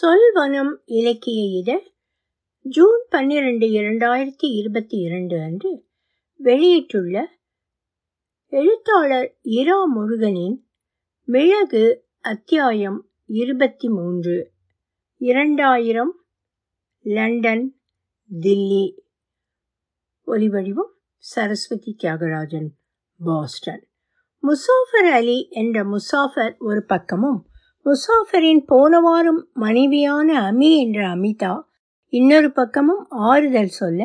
சொல்வனம் இலக்கிய இதழ் ஜூன் பன்னிரண்டு இரண்டாயிரத்தி இருபத்தி இரண்டு அன்று வெளியிட்டுள்ள எழுத்தாளர் இரா முருகனின் மிளகு அத்தியாயம் இருபத்தி மூன்று இரண்டாயிரம் லண்டன் தில்லி. ஒலிவடிவம் சரஸ்வதி தியாகராஜன் பாஸ்டன். முசாஃபர் அலி என்ற முசாஃபர் ஒரு பக்கமும் முசாஃபரின் போன வாரம் மனைவியான அமி என்ற அமிதா இன்னொரு பக்கமும் ஆறுதல் சொல்ல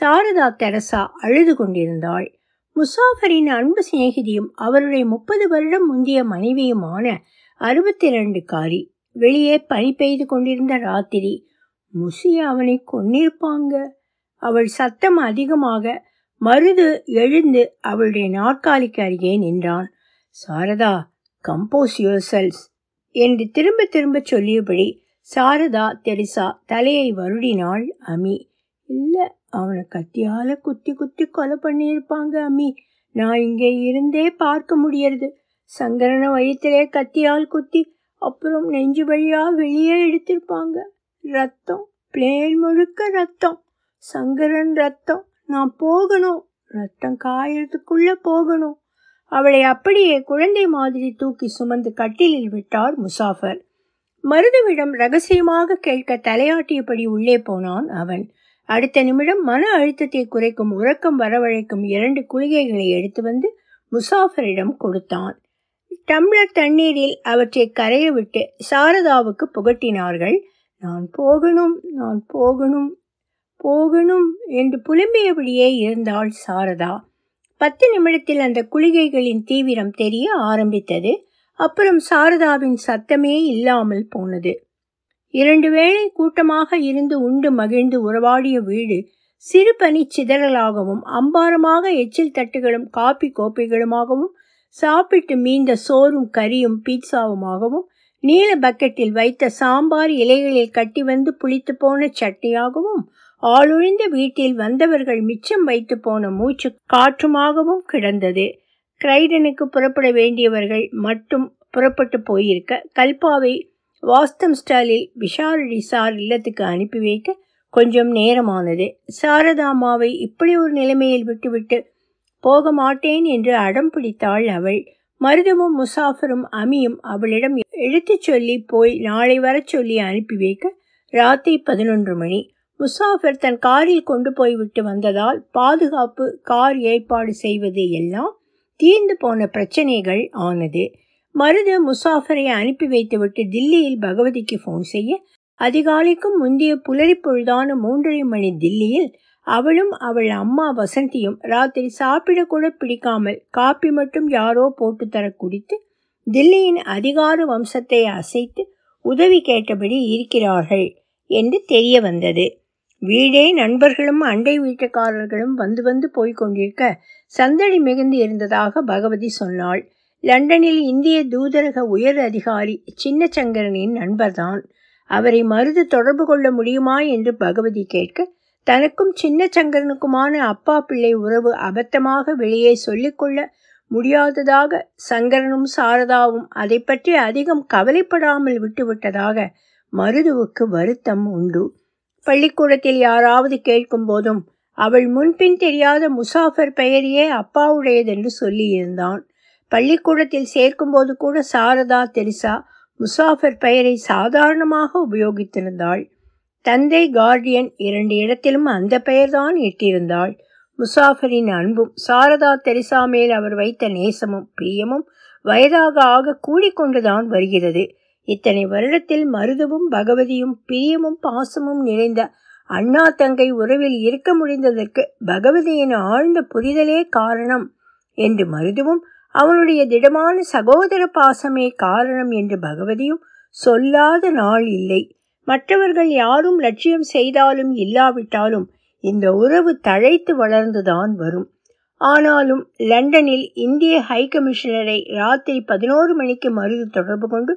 சாரதா தெரசா அழுது கொண்டிருந்தாள். முசாஃபரின் அன்பு சிநேகிதியும் அவருடைய முப்பது வருடம் முந்திய மனைவியுமான அறுபத்தி ரெண்டு காரி வெளியே பனி பெய்து கொண்டிருந்த ராத்திரி முசி அவனை கொன்னிருப்பாங்க? அவள் சத்தம் அதிகமாக மருது எழுந்து அவளுடைய நாற்காலிக்கு அருகே நின்றான். சாரதா கம்போஸ் யுவர் செல்ஸ் என்று திரும்ப திரும்ப சொல்லியபடி சாரதா தெரிசா தலையை வருடினாள் அமி. இல்லை அவனை கத்தியால குத்தி குத்தி கொலை பண்ணியிருப்பாங்க அம்மி நான் இங்கே இருந்தே பார்க்க முடியறது. சங்கரன வயிற்றிலே கத்தியால் குத்தி அப்புறம் நெஞ்சு வழியா வெளியே எடுத்திருப்பாங்க. ரத்தம் பிளேன் முழுக்க ரத்தம். சங்கரன் ரத்தம் நான் போகணும். ரத்தம் காயறதுக்குள்ள போகணும். அவளை அப்படியே குழந்தை மாதிரி தூக்கி சுமந்து கட்டிலில் விட்டார் முசாஃபர். மருதுவிடம் ரகசியமாக கேட்க தலையாட்டியபடி உள்ளே போனான் அவன். அடுத்த நிமிடம் மன அழுத்தத்தை குறைக்கும் உறக்கம் வரவழைக்கும் இரண்டு குளிகைகளை எடுத்து வந்து முசாஃபரிடம் கொடுத்தான். டம்ளர் தண்ணீரில் அவற்றை கரைய விட்டு சாரதாவுக்கு புகட்டினார்கள். நான் போகணும் நான் போகணும் போகணும் என்று புலம்பியபடியே இருந்தாள் சாரதா. பத்து நிமிடத்தில் அந்த குளிகைகளின் தீவிரம் தெரிய ஆரம்பித்தது. அப்புறம் சாரதாவின் சத்தமே இல்லாமல் போனது. இரண்டு வேளை கூட்டமாக இருந்து உண்டு மகிழ்ந்து உறவாடிய வீடு சிறு பனி சிதறலாகவும் அம்பாரமாக எச்சில் தட்டுகளும் காப்பி கோப்பைகளுமாகவும் சாப்பிட்டு மீந்த சோறும் கறியும் பீட்சாவுமாகவும் நீல பக்கெட்டில் வைத்த சாம்பார் இலைகளில் கட்டி வந்து புளித்து போன சட்னியாகவும் ஆளொழிந்த வீட்டில் வந்தவர்கள் மிச்சம் வைத்து போன மூச்சு காற்றுமாகவும் கிடந்தது. கிரைடனுக்கு புறப்பட வேண்டியவர்கள் மட்டும் புறப்பட்டு போயிருக்க கல்பாவை வாஸ்தம் ஸ்டாலில் விஷாரடி சார் இல்லத்துக்கு அனுப்பி வைக்க கொஞ்சம் நேரமானது. சாரதாமாவை இப்படி ஒரு நிலைமையில் விட்டுவிட்டு போக மாட்டேன் என்று அடம் பிடித்தாள் அவள். மருதமும் முசாஃபரும் அமியும் அவளிடம் எடுத்துச் சொல்லி போய் நாளை வரச் சொல்லி அனுப்பி வைக்க ராத்திரி பதினொன்று மணி. முசாஃபர் தன் காரில் கொண்டு போய்விட்டு வந்ததால் பாதுகாப்பு கார் ஏற்பாடு செய்வது எல்லாம் தீர்ந்து போன பிரச்சனைகள் ஆனது. மருது முசாஃபரை அனுப்பி வைத்துவிட்டு தில்லியில் பகவதிக்கு ஃபோன் செய்ய அதிகாலைக்கும் முந்தைய புலரி பொழுதான மூன்றரை மணி தில்லியில் அவளும் அவள் அம்மா வசந்தியும் ராத்திரி சாப்பிடக்கூட பிடிக்காமல் காப்பி மட்டும் யாரோ போட்டு தர குடித்து தில்லியின் அதிகார வம்சத்தை அசைத்து உதவி கேட்டபடி இருக்கிறார்கள் என்று தெரிய வந்தது. வீடே நண்பர்களும் அண்டை வீட்டுக்காரர்களும் வந்து வந்து போய்க் கொண்டிருக்க சந்தடி மிகுந்து இருந்ததாக பகவதி சொன்னாள். லண்டனில் இந்திய தூதரக உயர் அதிகாரி சின்னச்சங்கரனின் நண்பர்தான். அவரை மருது தொடர்பு கொள்ள முடியுமா என்று பகவதி கேட்க தனக்கும் சின்னச்சங்கரனுக்குமான அப்பா பிள்ளை உறவு அபத்தமாக வெளியே சொல்லிக்கொள்ள முடியாததாக சங்கரனும் சாரதாவும் அதை பற்றி அதிகம் கவலைப்படாமல் விட்டுவிட்டதாக மருதுவுக்கு வருத்தம் உண்டு. பள்ளிக்கூடத்தில் யாராவது கேட்கும் போதும் அவள் முன்பின் தெரியாத முசாஃபர் பெயரையே அப்பாவுடையதென்று சொல்லியிருந்தான். பள்ளிக்கூடத்தில் சேர்க்கும்போது கூட சாரதா தெரிசா முசாஃபர் பெயரை சாதாரணமாக உபயோகித்திருந்தாள். தந்தை கார்டியன் இரண்டு இடத்திலும் அந்த பெயர்தான் இட்டிருந்தாள். முசாஃபரின் அன்பும் சாரதா தெரிசா மேல் அவர் வைத்த நேசமும் பிரியமும் வயதாக ஆக கூடிக்கொண்டுதான் வருகிறது. இத்தனை வருடத்தில் மருதுவும் பகவதியும் பிரியமும் பாசமும் நிறைந்த அண்ணா தங்கை உறவில் இருக்க முடிந்ததற்கு பகவதியின் ஆழ்ந்த புரிதலே காரணம் என்று மருதுவும் அவனுடைய திடமான சகோதர பாசமே காரணம் என்று பகவதியும் சொல்லாத நாள் இல்லை. மற்றவர்கள் யாரும் லட்சியம் செய்தாலும் இல்லாவிட்டாலும் இந்த உறவு தழைத்து வளர்ந்துதான் வரும். ஆனாலும் லண்டனில் இந்திய ஹை கமிஷனரை ராத்திரி பதினோரு மணிக்கு மருது தொடர்பு கொண்டு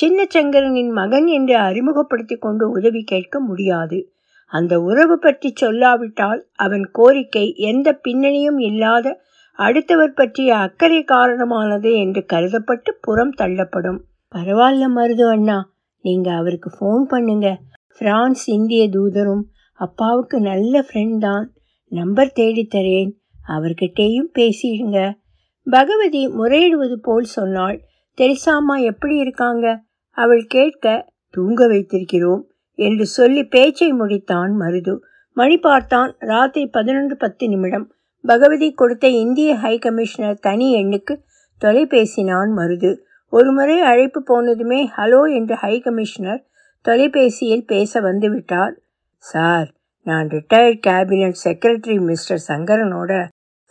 சின்னச்சங்கரனின் மகன் என்று அறிமுகப்படுத்தி கொண்டு உதவி கேட்க முடியாது. அந்த உறவு பற்றி சொல்லாவிட்டால் அவன் கோரிக்கை எந்த பின்னணியும் இல்லாத அடுத்தவர் பற்றிய அக்கறை காரணமானது என்று கருதப்பட்டு புறம் தள்ளப்படும். பரவாயில்ல மருது அண்ணா நீங்கள் அவருக்கு ஃபோன் பண்ணுங்க. பிரான்ஸ் இந்திய தூதரும் அப்பாவுக்கு நல்ல ஃப்ரெண்ட் தான். நம்பர் தேடித்தரேன் அவர்கிட்டேயும் பேசிடுங்க. பகவதி முறையிடுவது போல் சொன்னாள். தெரிசாமா எப்படி இருக்காங்க? அவள் கேட்க தூங்க வைத்திருக்கிறோம் என்று சொல்லி பேச்சை முடித்தான் மருது. மணி பார்த்தான் ராத்திரி பதினொன்று பத்து நிமிடம். பகவதி கொடுத்த இந்திய ஹை கமிஷனர் தனி எண்ணுக்கு தொலைபேசினான் மருது. ஒருமுறை அழைப்பு போனதுமே ஹலோ என்று ஹை கமிஷனர் தொலைபேசியில் பேச வந்துவிட்டார் சார் நான் ரிட்டையர்ட் கேபினட் செக்ரட்டரி மிஸ்டர் சங்கரனோட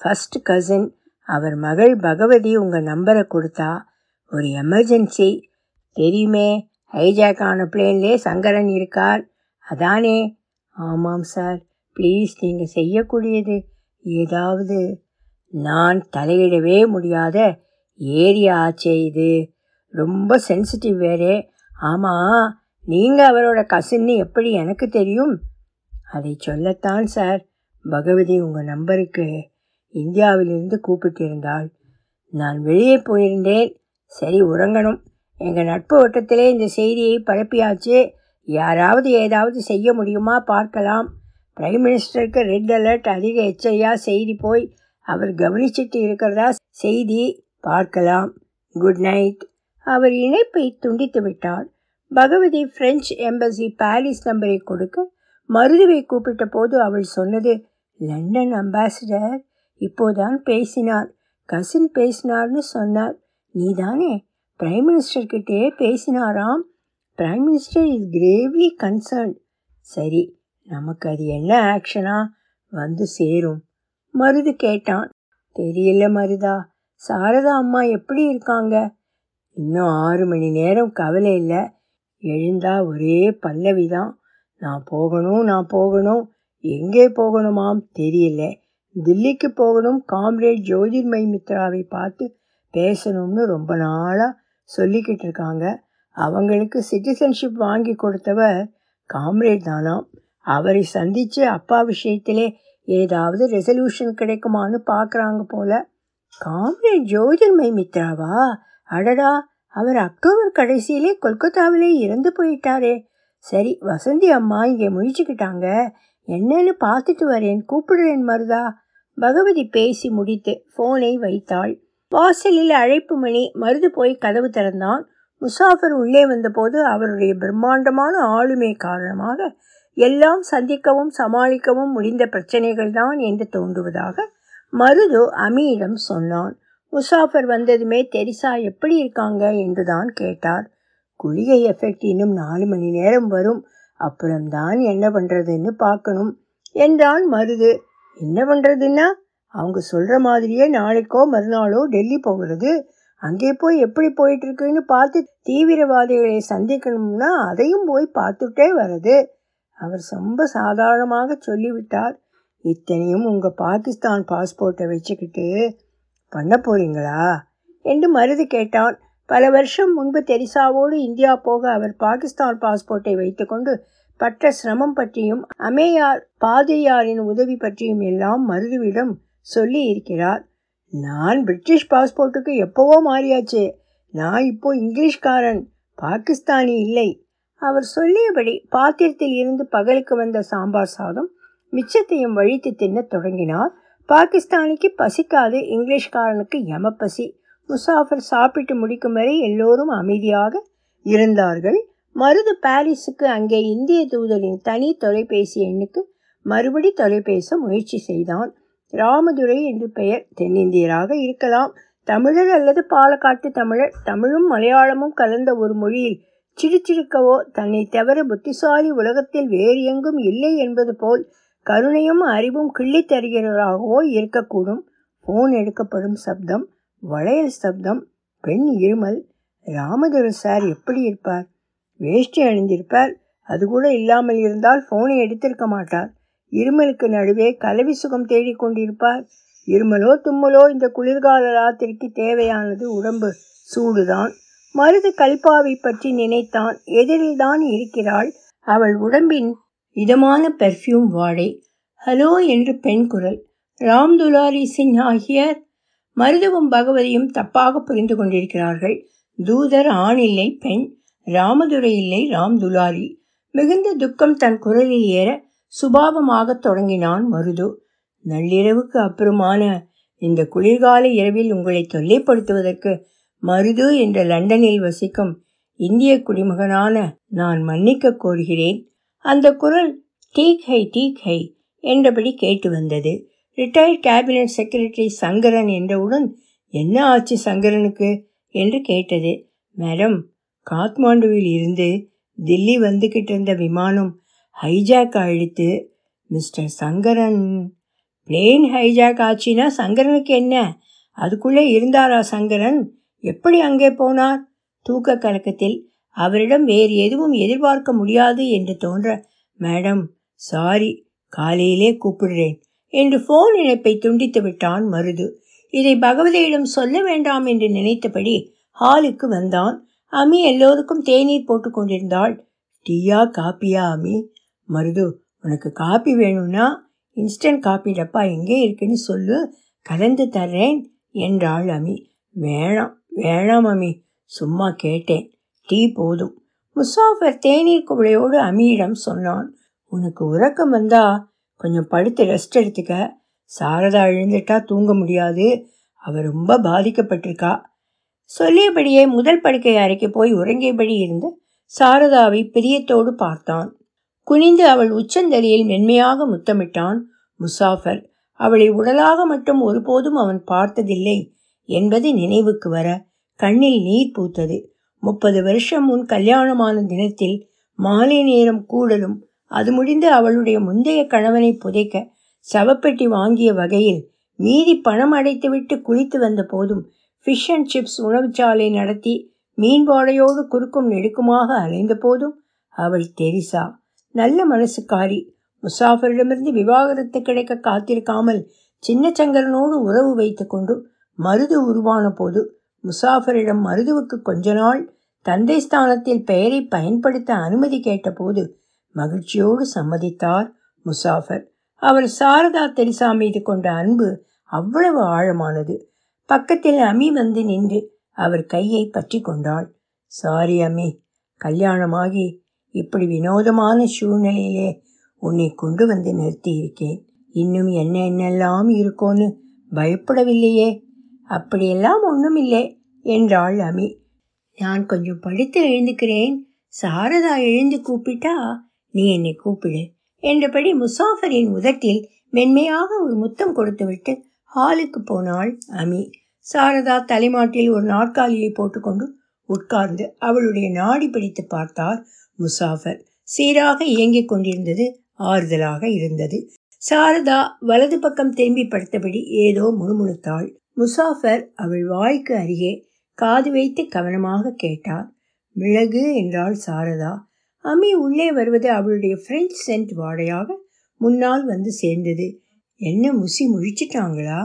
ஃபர்ஸ்ட் கசின் அவர் மகள் பகவதி உங்கள் நம்பரை கொடுத்தா ஒரு எமர்ஜென்சி தெரியுமே ஹைஜாக் ஆன பிளேன்லே சங்கரன் இருக்கார். அதானே? ஆமாம் சார் ப்ளீஸ் நீங்கள் செய்யக்கூடியது ஏதாவது. நான் தலையிடவே முடியாத ஏரியா ஆச்சே இது. ரொம்ப சென்சிட்டிவ் வேறே. ஆமாம் நீங்கள் அவரோட கசின்னு எப்படி எனக்கு தெரியும்? அதை சொல்லத்தான் சார் பகவதி உங்கள் நம்பருக்கு இந்தியாவிலிருந்து கூப்பிட்டிருந்தாள். நான் வெளியே போயிருந்தேன். சரி உறங்கணும். எங்கள் நட்பு வட்டத்திலே இந்த செய்தியை பரப்பியாச்சு. யாராவது ஏதாவது செய்ய முடியுமா பார்க்கலாம். பிரைம் மினிஸ்டருக்கு ரெட் அலர்ட் அதிக எச்சரியாக செய்தி போய் அவர் கவனிச்சிட்டு இருக்கிறதா செய்தி பார்க்கலாம். குட் நைட் அவர் இணைப்பை துண்டித்து விட்டார். பகவதி பிரெஞ்சு எம்பசி பாரிஸ் நம்பரை கொடுக்க மருதுவை கூப்பிட்ட போது அவள் சொன்னது லண்டன் அம்பாசிடர் இப்போதான் பேசினார். கசின் பேசினார்னு சொன்னார். நீதானே? பிரைம் மினிஸ்டர் கிட்டே பேசினாராம். Prime minister is gravely concern சரி நமக்கு அது என்ன ஆக்ஷனா வந்து சேரும். மருது கேட்டான். தெரியல மருதா. சாரதா அம்மா எப்படி இருக்காங்க? இன்னும் ஆறு மணி நேரம் கவலை இல்லை. எழுந்தா ஒரே பல்லவி தான் நான் போகணும் நான் போகணும். எங்கே போகணுமாம் தெரியல. தில்லிக்கு போகணும். காம்ரேட் ஜோதிர்மய் மித்ராவை பார்த்து பேசணும்னு ரொம்ப நாளாக சொல்லிக்கிட்டு இருக்காங்க. அவங்களுக்கு சிட்டிசன்ஷிப் வாங்கி கொடுத்தவர் காம்ரேட் தானாம். அவரை சந்தித்து அப்பா விஷயத்திலே ஏதாவது ரெசல்யூஷன் கிடைக்குமான்னு பார்க்குறாங்க போல. காம்ரேட் ஜோதிர்மை மித்ராவா? அடடா அவர் அக்டோபர் கடைசியிலே கொல்கத்தாவிலே இறந்து போயிட்டாரே. சரி வசந்தி அம்மா இங்கே முழிச்சுக்கிட்டாங்க. என்னன்னு பார்த்துட்டு வரேன் கூப்பிடுறேன் மருதா. பகவதி பேசி முடித்து ஃபோனை வைத்தாள். வாசலில் அழைப்பு மணி மருது போய் கதவு திறந்தான். முசாஃபர் உள்ளே வந்தபோது அவருடைய பிரம்மாண்டமான ஆளுமை காரணமாக எல்லாம் சந்திக்கவும் சமாளிக்கவும் முடிந்த பிரச்சனைகள் தான் என்று தோன்றுவதாக மருது அமியிடம் சொன்னான். முசாஃபர் வந்ததுமே தெரிசா எப்படி இருக்காங்க என்று தான் கேட்டார். குளிகை எஃபெக்ட் இன்னும் நாலு மணி நேரம் வரும். அப்புறம்தான் என்ன பண்ணுறதுன்னு பார்க்கணும் என்றான் மருது. என்ன பண்ணுறதுன்னா அவங்க சொல்கிற மாதிரியே நாளைக்கோ மறுநாளோ டெல்லி போகிறது. அங்கே போய் எப்படி போயிட்டுருக்குன்னு பார்த்து தீவிரவாதிகளை சந்திக்கணும்னா அதையும் போய் பார்த்துட்டே வருது அவர் ரொம்ப சாதாரணமாக சொல்லிவிட்டார். இத்தனையும் உங்கள் பாகிஸ்தான் பாஸ்போர்ட்டை வச்சுக்கிட்டு பண்ண போறீங்களா? என்று மருது கேட்டான். பல வருஷம் முன்பு தெரிசாவோடு இந்தியா போக அவர் பாகிஸ்தான் பாஸ்போர்ட்டை வைத்துக்கொண்டு பட்ட சிரமம் பற்றியும் அமேயார் பாதிரியாரின் உதவி பற்றியும் எல்லாம் மருதுவிடம் சொல்லி இருக்கிறார் நான் பிரிட்டிஷ் பாஸ்போர்ட்டுக்கு எப்போவோ மாறியாச்சு. நான் இப்போ இங்கிலீஷ்காரன் பாகிஸ்தானி இல்லை. அவர் சொல்லியபடி பாத்திரத்தில் இருந்து பகலுக்கு வந்த சாம்பார் சாதம் மிச்சத்தையும் வழித்து தின்னத் தொடங்கினார். பாகிஸ்தானிக்கு பசிக்காது இங்கிலீஷ்காரனுக்கு யமப்பசி முசாஃபர் சாப்பிட்டு முடிக்கும் வரை எல்லோரும் அமைதியாக இருந்தார்கள். மருது பாரிஸுக்கு அங்கே இந்திய தூதரின் தனி தொலைபேசி எண்ணுக்கு மறுபடி தொலைபேச முயற்சி செய்தான். ராமதுரை என்று பெயர் தென்னிந்தியராக இருக்கலாம். தமிழர் அல்லது பாலக்காட்டு தமிழர் தமிழும் மலையாளமும் கலந்த ஒரு மொழியில் சிரிச்சிருக்கவோ தன்னை தவிர புத்திசாலி உலகத்தில் வேறு எங்கும் இல்லை என்பது போல் கருணையும் அறிவும் கிள்ளி தருகிறவராகவோ இருக்கக்கூடும். போன் எடுக்கப்படும் சப்தம் வளையல் சப்தம் பெண் இருமல். ராமதுரை சார் எப்படி இருப்பார்? வேஷ்டி அணிந்திருப்பார். அது கூட இல்லாமல் இருந்தால் போனை எடுத்திருக்க மாட்டார். இருமலுக்கு நடுவே கலவி சுகம் தேடிக்கொண்டிருப்பார் இருமலோ தும்மலோ இந்த குளிர்கால ராத்திரிக்கு தேவையானது உடம்பு சூடுதான். மருது கல்பாவை பற்றி நினைத்தான். எதிரில்தான் இருக்கிறாள். அவள் உடம்பின் இதமான பெர்ஃப்யூம் வாடை. ஹலோ என்று பெண் குரல். ராம் துலாரி ஆகியர் மருதுவும் பகவதியும் தப்பாக புரிந்து கொண்டிருக்கிறார்கள். தூதர் ஆண் இல்லை பெண். ராமதுரை இல்லை ராம் துலாரி. மிகுந்த துக்கம் தன் குரலில் ஏற சுபாவமாகத் தொடங்கினான் மருது. நள்ளிரவுக்கு அப்புறமான இந்த குளிர்கால இரவில் உங்களை தொல்லைப்படுத்துவதற்கு மருது என்ற லண்டனில் வசிக்கும் இந்திய குடிமகனான நான் மன்னிக்க கோருகிறேன். அந்த குரல் டீக் ஹை டீக் ஹை என்றபடி கேட்டு வந்தது. ரிட்டையர்ட் கேபினட் செக்ரட்டரி சங்கரன் என்றவுடன் என்ன ஆச்சு சங்கரனுக்கு? என்று கேட்டது. மேடம் காத்மாண்டுவில் இருந்து தில்லி வந்துக்கிட்டு இருந்த விமானம் ஹைஜாக் அழித்து மிஸ்டர் சங்கரன் பிளேன் ஹைஜாக் ஆச்சுன்னா சங்கரனுக்கு என்ன? அதுக்குள்ளே இருந்தாரா சங்கரன்? எப்படி அங்கே போனார்? தூக்க கலக்கத்தில் அவரிடம் வேறு எதுவும் எதிர்பார்க்க முடியாது என்று தோன்ற மேடம் சாரி காலையிலே கூப்பிடுறேன் என்று ஃபோன் இணைப்பை துண்டித்து விட்டான் மருது. இதை பகவதியிடம் சொல்ல வேண்டாம் என்று நினைத்தபடி ஹாலுக்கு வந்தான். அமி எல்லோருக்கும் தேநீர் போட்டு கொண்டிருந்தாள். டீயா காப்பியா அமி மருது உனக்கு காப்பி வேணும்னா இன்ஸ்டன்ட் காப்பி டப்பா எங்கே இருக்குன்னு சொல்லு கலந்து தர்றேன் என்றாள் அமி. வேணாம் வேணாம் அமி சும்மா கேட்டேன். டீ போதும். முசாஃபர் தேநீர் குவளையோடு அமியிடம் சொன்னான். உனக்கு உறக்கம் வந்தா கொஞ்சம் படுத்து ரெஸ்ட் எடுத்துக்க. சாரதா எழுந்துட்டா தூங்க முடியாது. அவ ரொம்ப பாதிக்கப்பட்டிருக்கா. சொல்லியபடியே முதல் படுக்கை அறைக்கு போய் உறங்கியபடி இருந்து சாரதாவை பிரியத்தோடு பார்த்தான். குனிந்து அவள் உச்சந்தலையில் மென்மையாக முத்தமிட்டான். முசாஃபர் அவளை உடலாக மட்டும் ஒருபோதும் அவன் பார்த்ததில்லை என்பது நினைவுக்கு வர கண்ணில் நீர் பூத்தது. முப்பது வருஷம் முன் கல்யாணமான தினத்தில் மாலை நேரம் கூடலும் அது முடிந்து அவளுடைய முந்தைய கணவனை புதைக்க சவப்பெட்டி வாங்கிய வகையில் மீதி பணம் அடைத்துவிட்டு குளித்து வந்த போதும் ஃபிஷ் அண்ட் சிப்ஸ் உணவுச்சாலை நடத்தி மீன்பாடையோடு குறுக்கும் நெடுக்குமாக அலைந்த போதும் அவள் தெரிசா நல்ல மனசுக்காரி. முசாஃபரிடமிருந்து விவாகரத்து கிடைக்க காத்திருக்காமல் சின்ன சங்கரனோடு உறவு வைத்துக்கொண்டு மருது உருவான போது முசாஃபரிடம் மருதுவுக்கு கொஞ்ச நாள் தந்தை ஸ்தானத்தில் பெயரை பயன்படுத்த அனுமதி கேட்டபோது மகிழ்ச்சியோடு சம்மதித்தார் முசாஃபர். அவர் சாரதா தெரிசா மீது கொண்ட அன்பு அவ்வளவு ஆழமானது. பக்கத்தில் அமி வந்து நின்று அவர் கையை பற்றி கொண்டாள். சாரி அமி கல்யாணமாகி இப்படி வினோதமான சூழ்நிலையிலே உன்னை கொண்டு வந்து நிறுத்தி இருக்கேன் இன்னும் என்ன என்னெல்லாம் இருக்கோன்னு பயப்படவில்லையே. அப்படியெல்லாம் ஒன்றும் இல்லை என்றாள் அமி. நான் கொஞ்சம் படித்து எழுந்துக்கிறேன். சாரதா எழுந்து கூப்பிட்டா நீ என்னை கூப்பிடு என்றபடி முசாஃபரின் உதட்டில் மென்மையாக ஒரு முத்தம் கொடுத்துவிட்டு ஹாலுக்கு போனாள் அமி. சாரதா தலைமாட்டில் ஒரு நாற்காலியை போட்டுக்கொண்டு உட்கார்ந்து அவளுடைய நாடி பிடித்து பார்த்தார். முசாஃபர். சீராக இயங்கிக் கொண்டிருந்தது ஆறுதலாக இருந்தது. சாரதா வலது பக்கம் திரும்பி படுத்தபடி ஏதோ முணுமுணுத்தாள். முசாஃபர் அவள் வாய்க்கு அருகே காது வைத்து கவனமாக கேட்டார். மிளகு என்றாள் சாரதா. அம்மி உள்ளே வருவது அவளுடைய பிரெஞ்சு சென்ட் வாடையாக முன்னால் வந்து சேர்ந்தது. என்ன முசி முழிச்சிட்டாங்களா?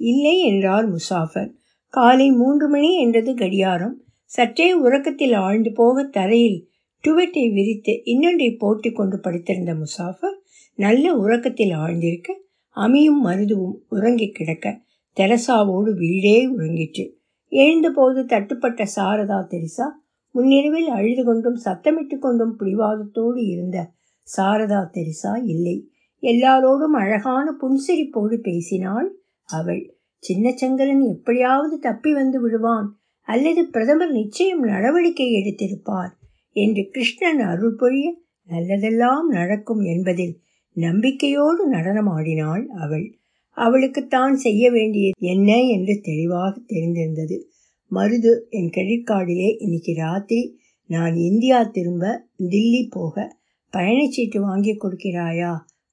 இல்லை என்றார் முசாஃபர். காலை மூன்று மணி என்றது கடியாரம் சற்றே உறக்கத்தில் ஆழ்ந்து போக தரையில் டுவெட்டை விரித்து இன்னொன்றை போட்டி கொண்டு படுத்திருந்த முசாஃபர் நல்ல உறக்கத்தில் ஆழ்ந்திருக்க அமியும் மருதுவும் உறங்கி கிடக்க தெரசாவோடு வீடே உறங்கிற்று. எழுந்தபோது தட்டுப்பட்ட சாரதா தெரிசா முன்னிரவில் அழுது கொண்டும் சத்தமிட்டு கொண்டும் பிடிவாதத்தோடு இருந்த சாரதா தெரிசா இல்லை. எல்லாரோடும் அழகான புன்சிரிப்போடு பேசினாள் அவள். சின்னச்சங்கரன் எப்படியாவது தப்பி வந்து விடுவான் அல்லது பிரதமர் நிச்சயம் நடவடிக்கை எடுத்திருப்பார் என்று கிருஷ்ணன் அருள் பொழிய நல்லதெல்லாம் நடக்கும் என்பதில் நம்பிக்கையோடு நடனமாடினாள் அவள். அவளுக்கு தான் செய்ய வேண்டியது என்ன என்று தெளிவாக தெரிந்திருந்தது. மருது என் கிரெடிட் கார்டிலே இன்னைக்கு ராத்திரி நான் இந்தியா திரும்ப தில்லி போக பயணச்சீட்டு வாங்கி கொடுக்கிறாயா?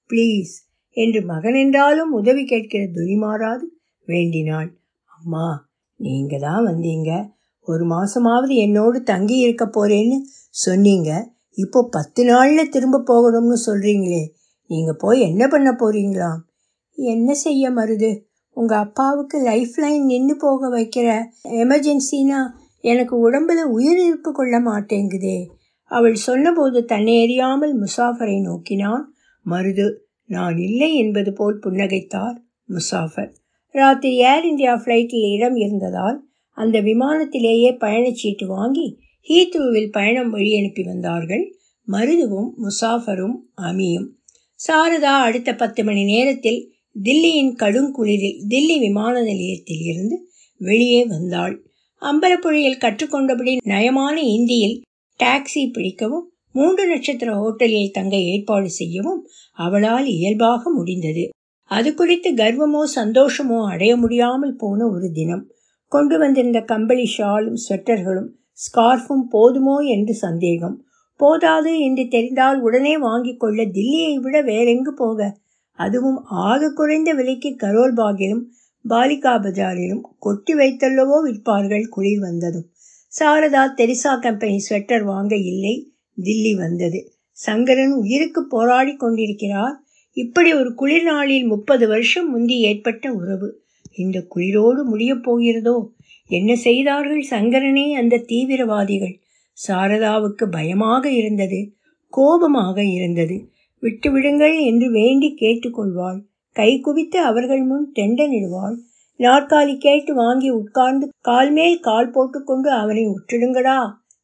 ப்ளீஸ் என்று மகனென்றாலும் உதவி கேட்கிற துணி மாறாது வேண்டினாள். அம்மா நீங்க தான் வந்தீங்க. ஒரு மாசமாவது என்னோடு தங்கி இருக்க போறேன்னு சொன்னீங்க. இப்போ பத்து நாளில் திரும்ப போகணும்னு சொல்றீங்களே நீங்கள் போய் என்ன பண்ண போறீங்களாம் என்ன செய்ய மருது? உங்கள் அப்பாவுக்கு லைஃப் லைன் நின்று போக வைக்கிற எமர்ஜென்சினா எனக்கு உடம்புல உயிர் இருப்பு கொள்ள மாட்டேங்குதே. அவள் சொன்னபோது தன்னை அறியாமல் முசாஃபரை நோக்கினான். மருது நான் இல்லை என்பது போல் புன்னகைத்தார் முசாஃபர். ராத்திரி ஏர் இந்தியா ஃப்ளைட்டில் இடம் இருந்ததால் அந்த விமானத்திலேயே பயணச்சீட்டு வாங்கி ஹீத்ரூவில் பயணம் வழி அனுப்பி வந்தார்கள். மருதுவும் முசாஃபரும் அமியும். சாரதா அடுத்த பத்து மணி நேரத்தில் தில்லியின் கடுங்குளிரில் தில்லி விமான நிலையத்தில் இருந்து வெளியே வந்தாள். அம்பலப்புழியில் கற்றுக்கொண்டபடி நயமான இந்தியில் டாக்ஸி பிடிக்கவும் மூன்று நட்சத்திர ஹோட்டலில் தங்க ஏற்பாடு செய்யவும் அவளால் இயல்பாக முடிந்தது. அது குறித்து கர்வமோ சந்தோஷமோ அடைய முடியாமல் போன ஒரு தினம். கொண்டு வந்திருந்த கம்பளி ஷாலும் ஸ்வெட்டர்களும் ஸ்கார்ஃபும் போதுமோ என்று சந்தேகம். போதாது என்று தெரிந்தால் உடனே வாங்கி கொள்ள தில்லியை விட வேறெங்கு போக? அதுவும் ஆக குறைந்த விலைக்கு கரோல் பாகிலும் பாலிகா பஜாரிலும் கொட்டி வைத்தல்லவோ விற்பார்கள் குளிர் வந்ததும். சாரதா தெரிசா கம்பெனி ஸ்வெட்டர் வாங்க இல்லை தில்லி வந்தது. சங்கரன் உயிருக்கு போராடி கொண்டிருக்கிறார். இப்படி ஒரு குளிர் நாளில் முப்பது வருஷம் முந்தி ஏற்பட்ட உறவு. இந்த குளிரோடு முடியப் போகிறதோ? என்ன செய்தார்கள் சங்கரனே அந்த தீவிரவாதிகள்? சாரதாவுக்கு பயமாக இருந்தது கோபமாக இருந்தது. விட்டுவிடுங்கள் என்று வேண்டி கேட்டுக்கொள்வாள். கை குவித்து அவர்கள் முன் தெண்டனிடுவாள் நாற்காலி கேட்டு வாங்கி உட்கார்ந்து கால் மேல் கால் போட்டுக்கொண்டு அவனை உற்றிடுங்கடா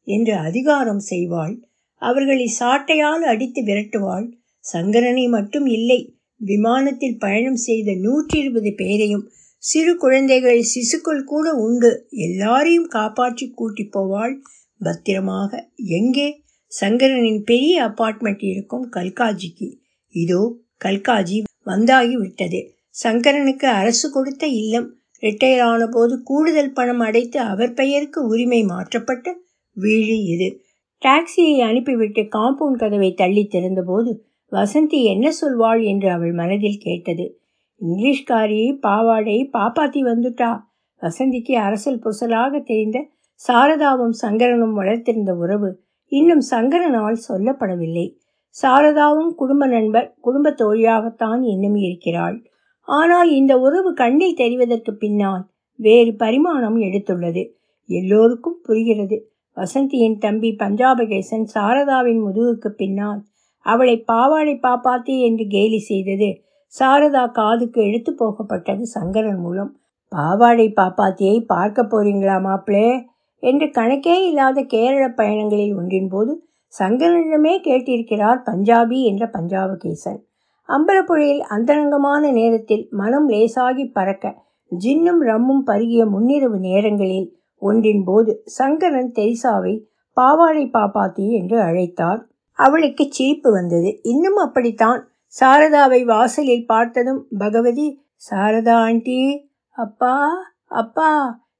என்று அதிகாரம் செய்வாள். அவர்களை சாட்டையால் அடித்து விரட்டுவாள். சங்கரனை மட்டும் இல்லை விமானத்தில் பயணம் செய்த நூற்றி இருபது பேரையும் சிறு குழந்தைகள் சிசுக்கள் கூட உண்டு. எல்லாரையும் காப்பாற்றி கூட்டி போவாள் பத்திரமாக. எங்கே? சங்கரனின் பெரிய அப்பார்ட்மெண்ட் இருக்கும் கல்காஜிக்கு. இதோ கல்காஜி வந்தாகி விட்டது சங்கரனுக்கு அரசு கொடுத்த இல்லம். ரிட்டையர் ஆன போது கூடுதல் பணம் அடைத்து அவர் பெயருக்கு உரிமை மாற்றப்பட்ட வீழி இது. டாக்ஸியை அனுப்பிவிட்டு காம்பவுண்ட் கதவை தள்ளி திறந்தபோது வசந்தி என்ன சொல்வாள் என்று அவள் மனதில் கேட்டது. இங்கிலீஷ்காரி பாவாடை பாப்பாத்தி வந்துட்டா. வசந்திக்கு அரசல் புரசலாக தெரிந்த சாரதாவும் சங்கரனும் வளர்த்திருந்த உறவு இன்னும் சங்கரனால் சொல்லப்படவில்லை. சாரதாவும் குடும்ப நண்பர் குடும்ப தோழியாகத்தான் இன்னும் இருக்கிறாள் ஆனால் இந்த உறவு கண்ணில் தெரிவதற்கு பின்னால் வேறு பரிமாணம் எடுத்துள்ளது. எல்லோருக்கும் புரிகிறது. வசந்தியின் தம்பி பஞ்சாபகேசன் சாரதாவின் முதுகுக்கு பின்னால் அவளை பாவாடை பாப்பாத்தி என்று கேலி செய்தது சாரதா காதுக்கு எடுத்து போகப்பட்டது சங்கரன் மூலம். பாவாடை பாப்பாத்தியை பார்க்க போறீங்களா மாப்பிளே? என்று கணக்கே இல்லாத கேரள பயணங்களில் ஒன்றின் போது சங்கரனிடமே கேட்டிருக்கிறார் பஞ்சாபி என்ற பஞ்சாபகேசன் அம்பலப்புழையில் அந்தரங்கமான நேரத்தில் மனம் லேசாகி பறக்க ஜின்னும் ரம்மும் பருகிய முன்னிரவு நேரங்களில் ஒன்றின் போது சங்கரன் தெரிசாவை பாவாடை பாப்பாத்தி என்று அழைத்தார். அவளுக்கு சிரிப்பு வந்தது. இன்னும் அப்படித்தான். சாரதாவை வாசலில் பார்த்ததும் பகவதி சாரதா ஆண்டி அப்பா அப்பா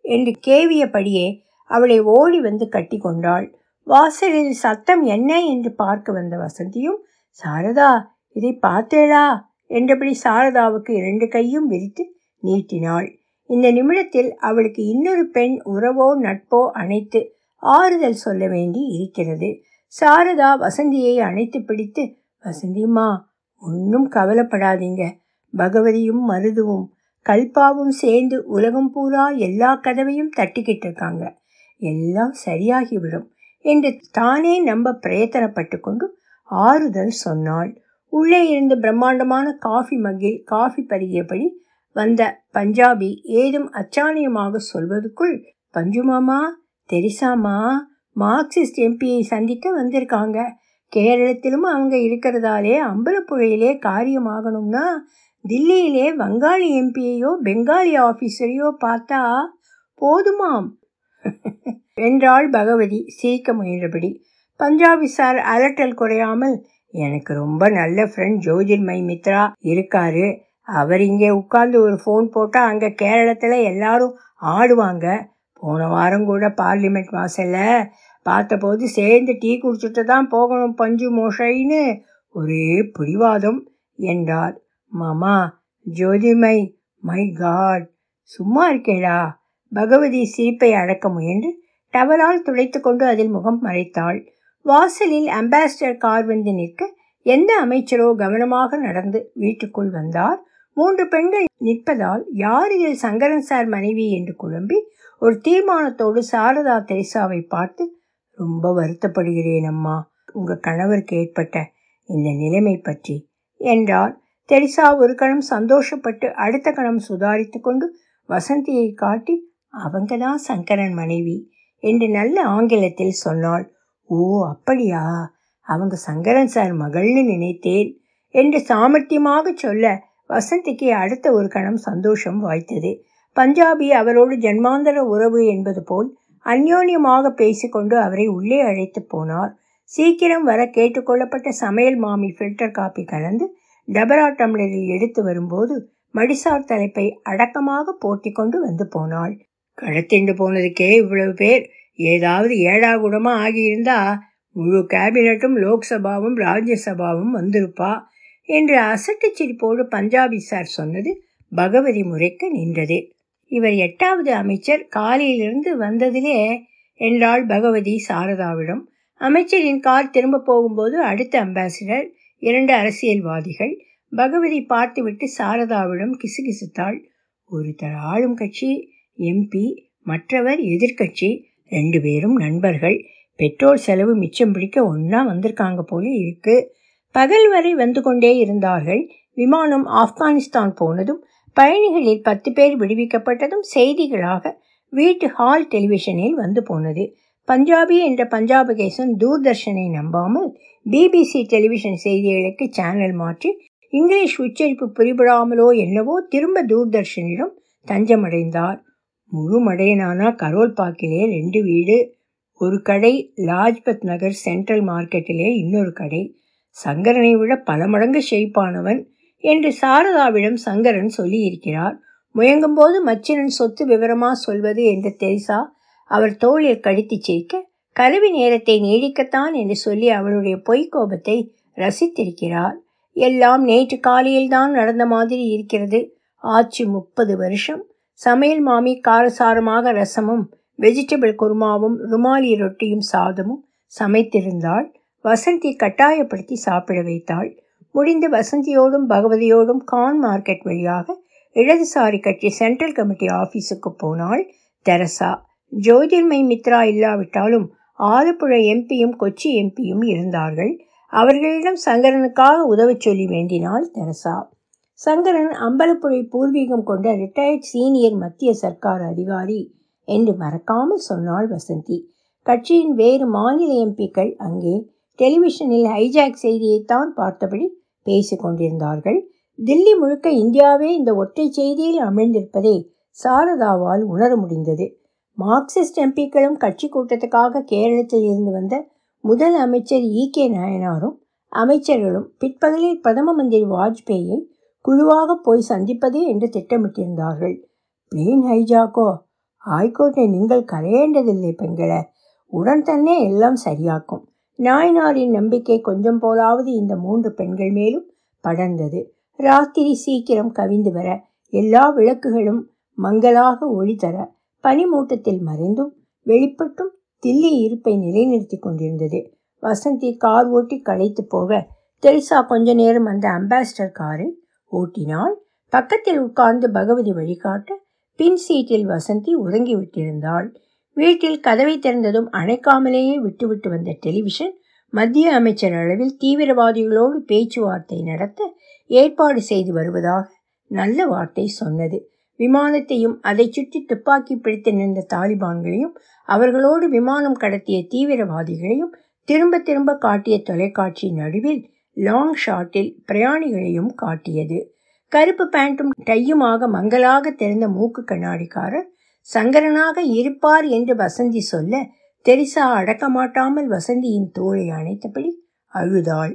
என்று கேவியபடியே அவளை ஓடி வந்து கட்டி கொண்டாள். வாசலில் சத்தம் என்ன என்று பார்க்க வந்த வசந்தியும் சாரதா இதை பார்த்தேளா என்றபடி சாரதாவுக்கு இரண்டு கையும் விரித்து நீட்டினாள். இந்த நிமிடத்தில் அவளுக்கு இன்னொரு பெண் உறவோ நட்போ அணைத்து ஆறுதல் சொல்ல வேண்டி இருக்கிறது. சாரதா வசந்தியை அணைத்து பிடித்து வசந்திம்மா ஒன்றும் கவலைப்படாதீங்க. பகவதியும் மருதுவும் கல்பாவும் சேர்ந்து உலகம் பூரா எல்லா கதவையும் தட்டிக்கிட்டு இருக்காங்க. எல்லாம் சரியாகிவிடும் என்று தானே நம்ப பிரயத்தனப்பட்டு கொண்டு ஆறுதல் சொன்னாள். உள்ளே இருந்து பிரம்மாண்டமான காஃபி மக்கில் காஃபி பருகியபடி வந்த பஞ்சாபி ஏதும் அச்சாணியமாக சொல்வதற்குள் பஞ்சுமாமா தெரிசாமா? மார்க்சிஸ்ட் எம்பியை சந்திக்க வந்திருக்காங்க. கேரளத்திலும் அவங்க இருக்கிறதாலே அம்பலப்புழையிலே காரியமாகணும்னா தில்லியிலே வங்காளி எம்பியையோ பெங்காலி ஆஃபீஸரையோ பார்த்தா போதுமாம். என்றாள் பகவதி சிரிக்க முயன்றபடி. பஞ்சாபி சார் அலட்டல் குறையாமல் எனக்கு ரொம்ப நல்ல ஃப்ரெண்ட் ஜோதிர்மய் மித்ரா இருக்காரு. அவர் இங்கே உட்கார்ந்து ஒரு ஃபோன் போட்டால் அங்கே கேரளத்தில் எல்லாரும் ஆடுவாங்க. போன வாரம் கூட பார்லிமெண்ட் வாசலில் பார்த்தபோது சேர்ந்து டீ குடிச்சிட்டு தான் போகணும் பஞ்சு மோஷைன்னு ஒரே பிடிவாதம் என்றார். மாமா ஜோதிமை மை காட் சும்மா இருக்கேடா. பகவதி சிரிப்பை அடக்க முயன்று டவலால் துடைத்து கொண்டு அதில் முகம் மறைத்தாள். வாசலில் அம்பாசிடர் கார் வந்து நிற்க எந்த அமைச்சரோ கவனமாக நடந்து வீட்டுக்குள் வந்தார். மூன்று பெண்கள் நிற்பதால் யார் இதில் சங்கரன் சார் மனைவி என்று குழம்பி ஒரு தீர்மானத்தோடு சாரதா தெரிசாவை பார்த்து ரொம்ப வருத்தப்படுகிறேன் அம்மா. உங்க கணவருக்கு ஏற்பட்ட இந்த நிலைமை பற்றி. என்றார் தெரிசா ஒரு கணம் சந்தோஷப்பட்டு அடுத்த கணம் சுதாரித்து கொண்டு வசந்தியை காட்டி அவங்க தான் சங்கரன் மனைவி என்று நல்ல ஆங்கிலத்தில் சொன்னாள். ஓ அப்படியா? அவங்க சங்கரன் சார் மகள்னு நினைத்தேன் என்று சாமர்த்தியமாக சொல்ல வசந்திக்கு அடுத்த ஒரு கணம் சந்தோஷம் வாய்த்தது. பஞ்சாபி அவரோடு ஜன்மாந்தர உறவு என்பது போல் அந்யோன்யமாக பேசிக்கொண்டு அவரை உள்ளே அழைத்து போனார். சீக்கிரம் வர கேட்டுக்கொள்ளப்பட்ட சமையல் மாமி ஃபில்டர் காப்பி கலந்து டபரா டம்ளரில் எடுத்து வரும்போது மடிசார் தலைப்பை அடக்கமாக போட்டி கொண்டு வந்து போனாள். கடத்திண்டு போனதுக்கே இவ்வளவு பேர். ஏதாவது ஏழாகுடமா ஆகியிருந்தா முழு கேபினட்டும் லோக்சபாவும் ராஜ்யசபாவும் வந்திருப்பா என்று அசட்டு சிரிப்போடு பஞ்சாபி சார் சொன்னது பகவதி முறைக்க நின்றது. இவர் எட்டாவது அமைச்சர் காலையிலிருந்து வந்ததிலே என்றாள் பகவதி சாரதாவிடம். அமைச்சரின் கார் திரும்ப போகும்போது அடுத்த அம்பாசிடர் இரண்டு அரசியல்வாதிகள் பகவதி பார்த்துவிட்டு சாரதாவிடம் கிசுகிசுத்தாள். ஒருத்தர் ஆளும் கட்சி எம்பி மற்றவர் எதிர்கட்சி ரெண்டு பேரும் நண்பர்கள். பெட்ரோல் செலவு மிச்சம் பிடிக்க ஒன்றா வந்திருக்காங்க போல இருக்கு. பகல் வரை வந்து கொண்டே இருந்தார்கள். விமானம் ஆப்கானிஸ்தான் போனதும் பயணிகளில் பத்து பேர் விடுவிக்கப்பட்டதும் செய்திகளாக வீட்டு ஹால் டெலிவிஷனில் வந்து போனது. பஞ்சாபி என்ற பஞ்சாபகேசன் தூர்தர்ஷனை நம்பாமல் பிபிசி டெலிவிஷன் செய்திகளுக்கு சேனல் மாற்றி இங்கிலீஷ் உச்சரிப்பு புரிபடாமலோ என்னவோ திரும்ப தூர்தர்ஷனிடம் தஞ்சமடைந்தார். முழு மடையனானா கரோல் பாக்கிலே ரெண்டு வீடு ஒரு கடை லாஜ்பத் நகர் சென்ட்ரல் மார்க்கெட்டிலே இன்னொரு கடை. சங்கரனை விட பல மடங்கு ஷெய்ப்பானவன் என்று சாரதாவிடம் சங்கரன் சொல்லியிருக்கிறார். முயங்கும்போது மச்சினன் சொத்து விவரமா சொல்வது என்று தெரிசா அவர் தோளில் கடித்து சிரிக்க கருவி நேரத்தை நீடிக்கத்தான் என்று சொல்லி அவளுடைய பொய்க்கோபத்தை ரசித்திருக்கிறார். எல்லாம் நேற்று காலையில்தான் நடந்த மாதிரி இருக்கிறது. ஆச்சு முப்பது வருஷம். சமையல் மாமி காரசாரமாக ரசமும் வெஜிடபிள் குருமாவும் ருமாலி ரொட்டியும் சாதமும் சமைத்திருந்தாள். வசந்தி கட்டாயப்படுத்தி சாப்பிட வைத்தாள். முடிந்து வசந்தியோடும் பகவதியோடும் கான் மார்க்கெட் வழியாக இடதுசாரி கட்சி சென்ட்ரல் கமிட்டி ஆஃபீஸுக்கு போனாள் தெரசா. ஜோதிர்மை மித்ரா இல்லாவிட்டாலும் ஆலப்புழை எம்பியும் கொச்சி எம்பியும் இருந்தார்கள். அவர்களிடம் சங்கரனுக்காக உதவச் சொல்லி வேண்டினாள் தெரசா. சங்கரன் அம்பலப்புழை பூர்வீகம் கொண்ட ரிட்டையர்ட் சீனியர் மத்திய சர்க்கார் அதிகாரி என்று மறக்காமல் சொன்னாள் வசந்தி. கட்சியின் வேறு மாநில எம்பிக்கள் அங்கே டெலிவிஷனில் ஹைஜாக் செய்தியைத்தான் பார்த்தபடி பேசிக் கொண்டிருந்தார்கள் தில்லி முழுக்க இந்தியாவே இந்த ஒற்றை செய்தியில் அமிழ்ந்திருப்பதை சாரதாவால் உணர முடிந்தது. மார்க்சிஸ்ட் எம்பிக்களும் கட்சி கூட்டத்துக்காக கேரளத்தில் இருந்து வந்த முதல் அமைச்சர் இ. கே. நாயனாரும் அமைச்சர்களும் பிற்பகலில் பிரதம மந்திரி வாஜ்பேயை குழுவாக போய் சந்திப்பது என்று திட்டமிட்டிருந்தார்கள். பிளேன் ஹைஜாக்கோ ஹைகோர்ட்டை நீங்கள் கரையேண்டதில்லை பெண்களை. உடன் தன்னே எல்லாம் சரியாக்கும். நாயனாரின் நம்பிக்கை கொஞ்சம் போலாவது இந்த மூன்று பெண்கள் மேலும் படர்ந்தது. ராத்திரி சீக்கிரம் கவிந்து வர எல்லா விளக்குகளும் மங்களாக ஒளி தர பனிமூட்டத்தில் மறைந்தும் வெளிப்பட்டும் தில்லி இருப்பை நிலைநிறுத்தி கொண்டிருந்தது. வசந்தி கார் ஓட்டி களைத்து போக தெரிசா கொஞ்ச நேரம் அந்த அம்பாசிடர் காரை ஓட்டினாள் பக்கத்தில் உட்கார்ந்து பகவதி வழிகாட்ட பின் சீட்டில் வசந்தி உறங்கிவிட்டிருந்தாள். வீட்டில் கதவை திறந்ததும் அணைக்காமலேயே விட்டுவிட்டு வந்த டெலிவிஷன் மத்திய அமைச்சர் அளவில் தீவிரவாதிகளோடு பேச்சுவார்த்தை நடத்த ஏற்பாடு செய்து வருவதாக நல்ல வார்த்தை சொன்னது. விமானத்தையும் அதை சுற்றி துப்பாக்கி பிடித்து நின்ற தாலிபான்களையும் அவர்களோடு விமானம் கடத்திய தீவிரவாதிகளையும் திரும்ப திரும்ப காட்டிய தொலைக்காட்சி நடுவில் லாங் ஷாட்டில் பிரயாணிகளையும் காட்டியது. கருப்பு பேண்ட்டும் டையுமாக மங்களாக திறந்த மூக்கு கண்ணாடிக்காரர் சங்கரனாக இருப்பார் என்று வசந்தி சொல்ல தெரிசா அடக்க மாட்டாமல் வசந்தியின் தோளை அணைத்தபடி அழுதாள்.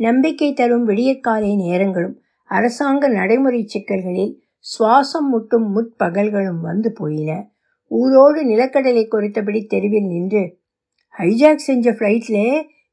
நம்பிக்கை தரும் விடியற்காலை நேரங்களும் அரசாங்க நடைமுறை சிக்கல்களில் சுவாசம் முட்டும் முற்பகல்களும் வந்து போயின. ஊரோடு நிலக்கடலை குறைத்தபடி தெருவில் நின்று ஹைஜாக் செஞ்ச ஃப்ளைட்லே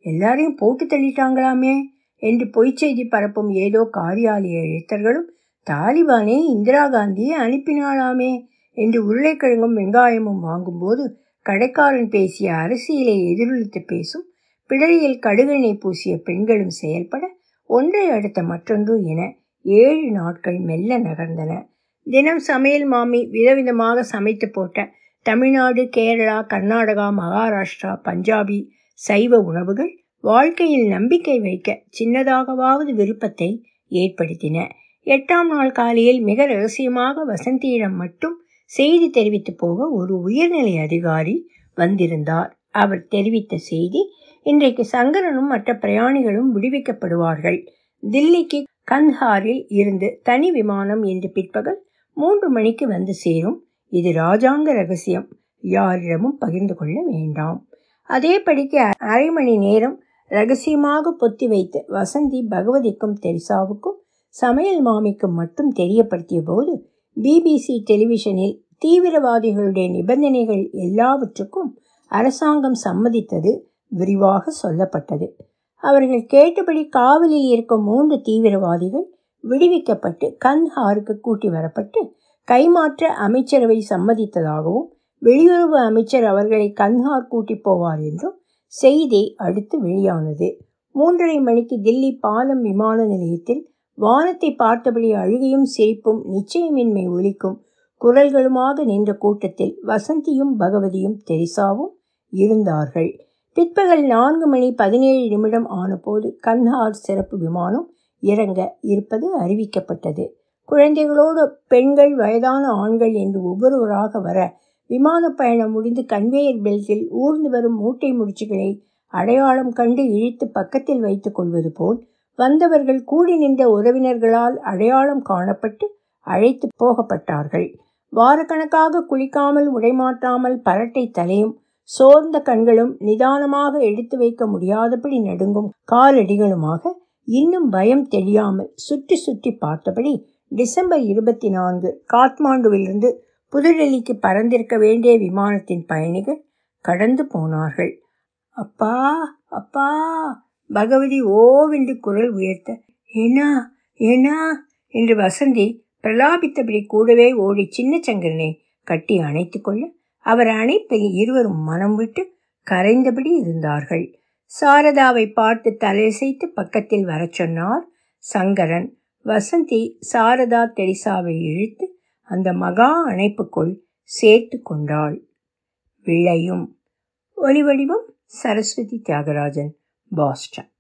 எல்லாரையும் போட்டு தள்ளிட்டாங்களாமே என்று பொய்ச்செய்தி பரப்பும் ஏதோ காரியாலய எழுத்தர்களும் தாலிபானே இந்திரா காந்தியை அனுப்பினாளாமே என்று உருளைக்கிழங்கும் வெங்காயமும் வாங்கும்போது கடைக்காரன் பேசிய அரசியலை எதிரொலித்து பேசும் பிடரியில் கடுகெண்ணெய் பூசிய பெண்களும் செயல்பட ஒன்றை அடுத்த மற்றொன்று என ஏழு நாட்கள் மெல்ல நகர்ந்தன. தினம் சமையல் மாமி விதவிதமாக சமைத்து போட்ட தமிழ்நாடு கேரளா கர்நாடகா மகாராஷ்டிரா பஞ்சாபி சைவ உணவுகள் வாழ்க்கையில் நம்பிக்கை வைக்க சின்னதாகவாவது விருப்பத்தை ஏற்படுத்தின. எட்டாம் நாள் காலையில் மிக ரகசியமாக வசந்தியிடம் மட்டும் செய்தி தெரிவித்து போக ஒரு உயர்நிலை அதிகாரி வந்திருந்தார். அவர் தெரிவித்த செய்தி இன்றைக்கு சங்கரனும் மற்ற பிரயாணிகளும் விடுவிக்கப்படுவார்கள். தில்லிக்கு கந்த்ஹாரில் இருந்து தனி விமானம் இன்று பிற்பகல் மூன்று மணிக்கு வந்து சேரும். இது ராஜாங்க ரகசியம். யாரிடமும் பகிர்ந்து கொள்ள வேண்டாம். அதேபடிக்கு அரை மணி நேரம் ரகசியமாக பொத்தி வைத்து வசந்தி பகவதிக்கும் தெரிசாவுக்கும் சமையல் மாமிக்கும் மட்டும் தெரியப்படுத்திய போது பிபிசி டெலிவிஷனில் தீவிரவாதிகளுடைய நிபந்தனைகள் எல்லாவற்றுக்கும் அரசாங்கம் சம்மதித்தது விரிவாக சொல்லப்பட்டது. அவர்கள் கேட்டபடி காவலில் இருக்கும் மூன்று தீவிரவாதிகள் விடுவிக்கப்பட்டு கந்த்ஹாருக்கு கூட்டி வரப்பட்டு கைமாற்ற அமைச்சரவை சம்மதித்ததாகவும் வெளியுறவு அமைச்சர் அவர்களை கன்ஹார் கூட்டி போவார் என்றும் செய்தி அடுத்து வெளியானது. மூன்றரை மணிக்கு தில்லி பாலம் விமான நிலையத்தில் வானத்தை பார்த்தபடி அழுகையும் சிரிப்பும் நிச்சயமின்மை ஒலிக்கும். குரல்களுமாக நின்ற கூட்டத்தில் வசந்தியும் பகவதியும் தெரிசாவும் இருந்தார்கள். பிற்பகல் நான்கு மணி பதினேழு நிமிடம் ஆனபோது கன்ஹார் சிறப்பு விமானம் இறங்க இருப்பது அறிவிக்கப்பட்டது. குழந்தைகளோடு பெண்கள் வயதான ஆண்கள் என்று ஒவ்வொருவராக வர விமான பயணம் முடிந்து கன்வேயர் பெல்ட்டில் ஊர்ந்து வரும் மூட்டை முடிச்சுகளை அடையாளம் கண்டு இழித்து பக்கத்தில் வைத்துக் கொள்வது போல் வந்தவர்கள் கூடி நின்ற உறவினர்களால் அடையாளம் காணப்பட்டு அழைத்து போகப்பட்டார்கள். வாரக்கணக்காக குளிக்காமல் உடைமாற்றாமல் பரட்டை தலையும் சோர்ந்த கண்களும் நிதானமாக எடுத்து வைக்க முடியாதபடி நடுங்கும் காலடிகளுமாக இன்னும் பயம் தெரியாமல் சுற்றி சுற்றி பார்த்தபடி டிசம்பர் இருபத்தி நான்கு காத்மாண்டுவிலிருந்து புதுடெல்லிக்கு பறந்திருக்க வேண்டிய விமானத்தின் பயணிகள் கடந்து போனார்கள். அப்பா அப்பா பகவதி ஓவென்று குரல் உயர்த்த ஏனா ஏனா என்று வசந்தி பிரலாபித்தபடி கூடவே ஓடி சின்ன சங்கரனை கட்டி அணைத்து கொள்ள அவர் அணைப்பில் இருவரும் மனம் விட்டு கரைந்தபடி இருந்தார்கள். சாரதாவை பார்த்து தலையசைத்து பக்கத்தில் வரச் சொன்னார் சங்கரன். வசந்தி சாரதா தெரிசாவை இழுத்து அந்த மகா அணைப்புக்குள் சேர்த்து கொண்டாள். விளையும். ஒலிவடிவம் சரஸ்வதி தியாகராஜன். பாஸ்டன்